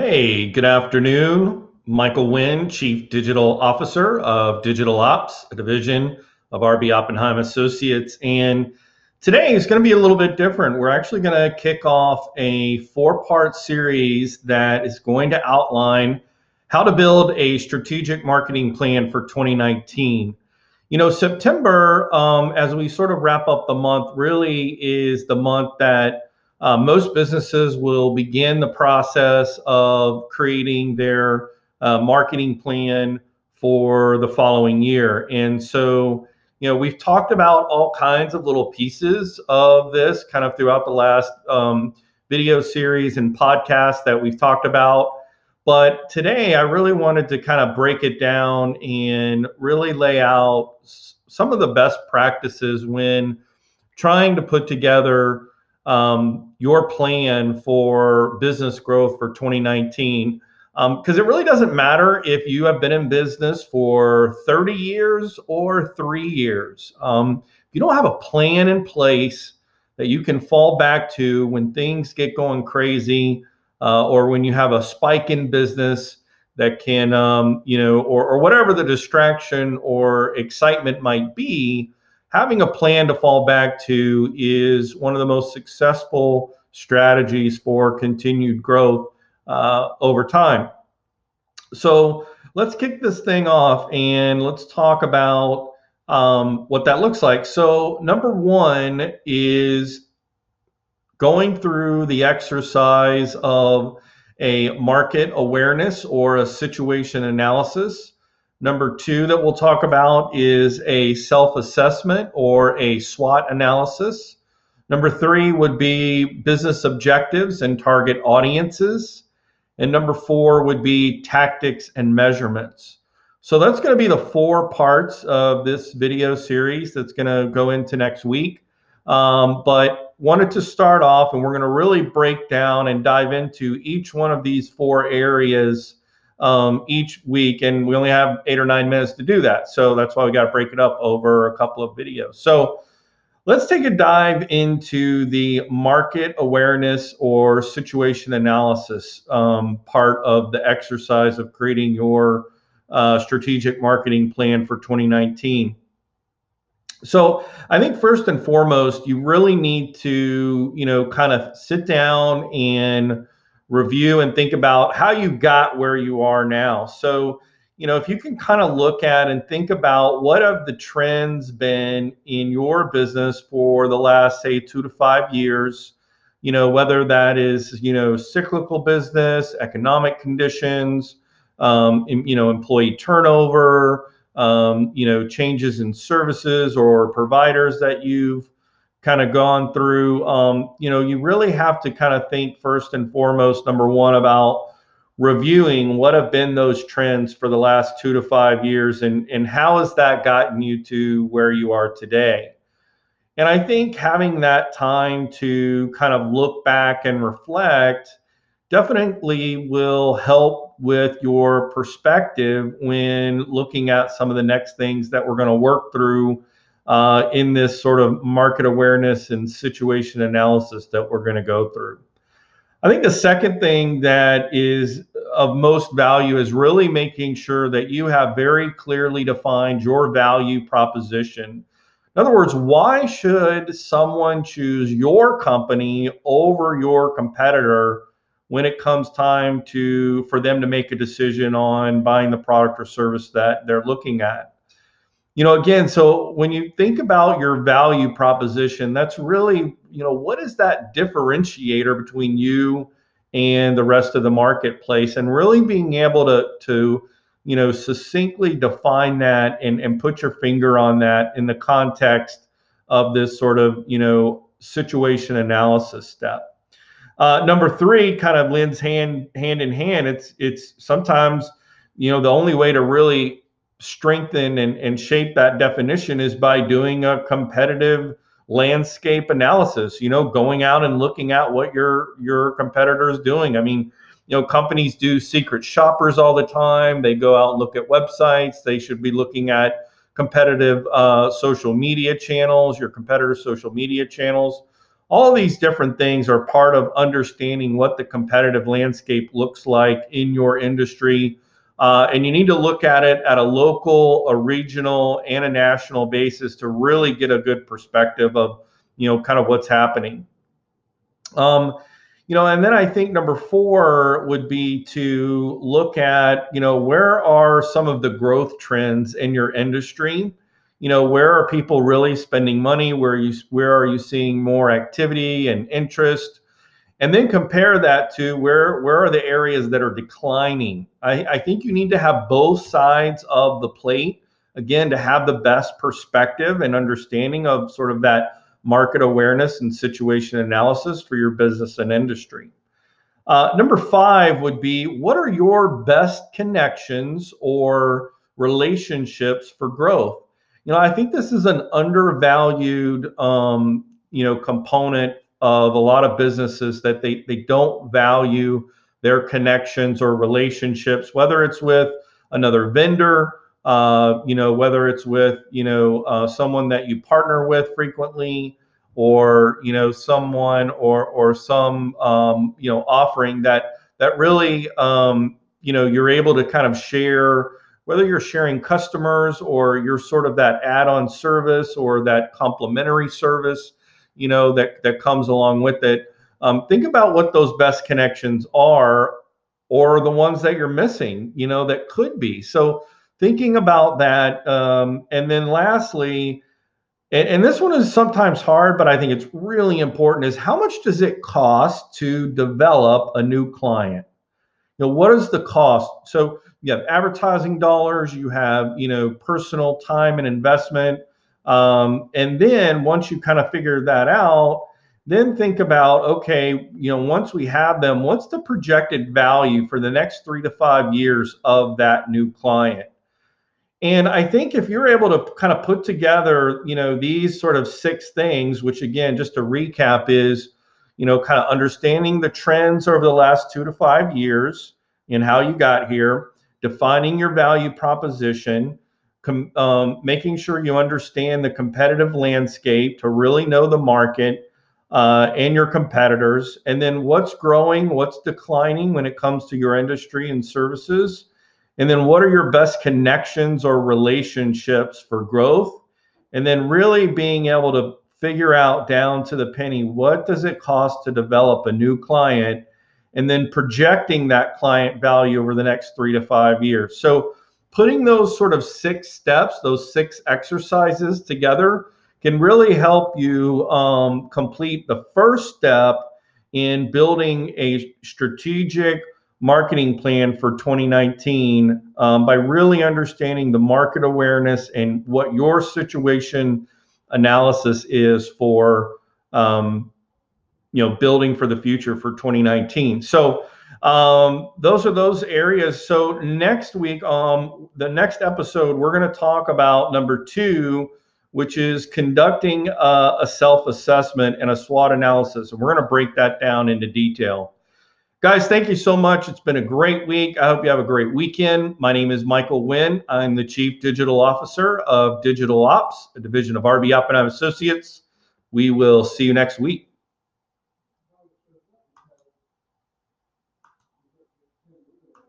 Hey, good afternoon. Michael Wynn, Chief Digital Officer of Digital Ops, a division of RB Oppenheim Associates. And today is going to be a little bit different. We're actually going to kick off a four part series that is going to outline how to build a strategic marketing plan for 2019. You know, September, um, as we sort of wrap up the month, really is the month that uh, most businesses will begin the process of creating their uh, marketing plan for the following year. And so, you know, we've talked about all kinds of little pieces of this kind of throughout the last um, video series and podcast that we've talked about. But today, I really wanted to kind of break it down and really lay out some of the best practices when trying to put together your plan for business growth for 2019 because um, it really doesn't matter if you have been in business for 30 years or three years. Um, if you don't have a plan in place that you can fall back to when things get going crazy uh, or when you have a spike in business that can, um, you know, or, or whatever the distraction or excitement might be, having a plan to fall back to is one of the most successful strategies for continued growth uh, over time. So let's kick this thing off and let's talk about um, what that looks like. So, number one is going through the exercise of a market awareness or a situation analysis. Number two that we'll talk about is a self assessment or a SWOT analysis. Number three would be business objectives and target audiences. And number four would be tactics and measurements. So that's going to be the four parts of this video series that's going to go into next week. Um, but wanted to start off, and we're going to really break down and dive into each one of these four areas um, each week, and we only have eight or nine minutes to do that. So that's why we got to break it up over a couple of videos. So let's take a dive into the market awareness or situation analysis um, part of the exercise of creating your uh, strategic marketing plan for 2019. So I think first and foremost, you really need to, you know, kind of sit down and review and think about how you got where you are now. So, you know, if you can kind of look at and think about what have the trends been in your business for the last, say, two to five years, you know, whether that is, you know, cyclical business, economic conditions, um, you know, employee turnover, um, you know, changes in services or providers that you've kind of gone through, um, you know, you really have to kind of think first and foremost, number one, about reviewing what have been those trends for the last two to five years and, and how has that gotten you to where you are today. And I think having that time to kind of look back and reflect definitely will help with your perspective when looking at some of the next things that we're going to work through uh, in this sort of market awareness and situation analysis that we're going to go through. I think the second thing that is of most value is really making sure that you have very clearly defined your value proposition. In other words, why should someone choose your company over your competitor when it comes time to for them to make a decision on buying the product or service that they're looking at? You know again so when you think about your value proposition that's really you know what is that differentiator between you and the rest of the marketplace? And really being able to to you know succinctly define that and and put your finger on that in the context of this sort of you know situation analysis step. Uh, number three kind of lends hand hand in hand. It's it's sometimes you know the only way to really strengthen and, and shape that definition is by doing a competitive landscape analysis you know going out and looking at what your your competitor is doing. I mean you know companies do secret shoppers all the time. They go out and look at websites. They should be looking at competitive uh, social media channels your competitors social media channels. All these different things are part of understanding what the competitive landscape looks like in your industry. Uh, and you need to look at it at a local, a regional, and a national basis to really get a good perspective of, you know, kind of what's happening. Um, you know, and then I think number four would be to look at, you know, where are some of the growth trends in your industry? You know, where are people really spending money? Where you where are you seeing more activity and interest? And then compare that to where where are the areas that are declining? I, I think you need to have both sides of the plate again to have the best perspective and understanding of sort of that market awareness and situation analysis for your business and industry. Uh, number five would be what are your best connections or relationships for growth? You know, I think this is an undervalued, um, you know, component of a lot of businesses that they they don't value their connections or relationships, whether it's with another vendor uh, you know, whether it's with, you know, uh, someone that you partner with frequently or, you know, someone or, or some, um, you know, offering that, that really, um, you know, you're able to kind of share, whether you're sharing customers or you're sort of that add-on service or that complementary service, you know, that, that comes along with it. Um, think about what those best connections are or the ones that you're missing, you know, that could be. So, thinking about that. Um, and then lastly, and, and, this one is sometimes hard, but I think it's really important is how much does it cost to develop a new client? You know, what is the cost? So you have advertising dollars, you have, you know, personal time and investment. Um, and then once you kind of figure that out, then think about, okay, you know, once we have them, what's the projected value for the next three to five years of that new client? And I think if you're able to kind of put together, you know, these sort of six things, which again, just to recap, is, you know, kind of understanding the trends over the last two to five years and how you got here, defining your value proposition, com- um, making sure you understand the competitive landscape to really know the market uh, and your competitors, and then what's growing, what's declining when it comes to your industry and services and then what are your best connections or relationships for growth? And then really being able to figure out down to the penny what does it cost to develop a new client and then projecting that client value over the next 3 to 5 years. So putting those sort of six steps, those six exercises together can really help you um, complete the first step in building a strategic marketing plan for 2019 um, by really understanding the market awareness and what your situation analysis is for um, you know building for the future for 2019 so um, those are those areas so next week um, the next episode we're going to talk about number two which is conducting a, a self-assessment and a swot analysis and we're going to break that down into detail Guys, thank you so much. It's been a great week. I hope you have a great weekend. My name is Michael Wynn. I'm the Chief Digital Officer of Digital Ops, a division of RB Oppenheim Associates. We will see you next week.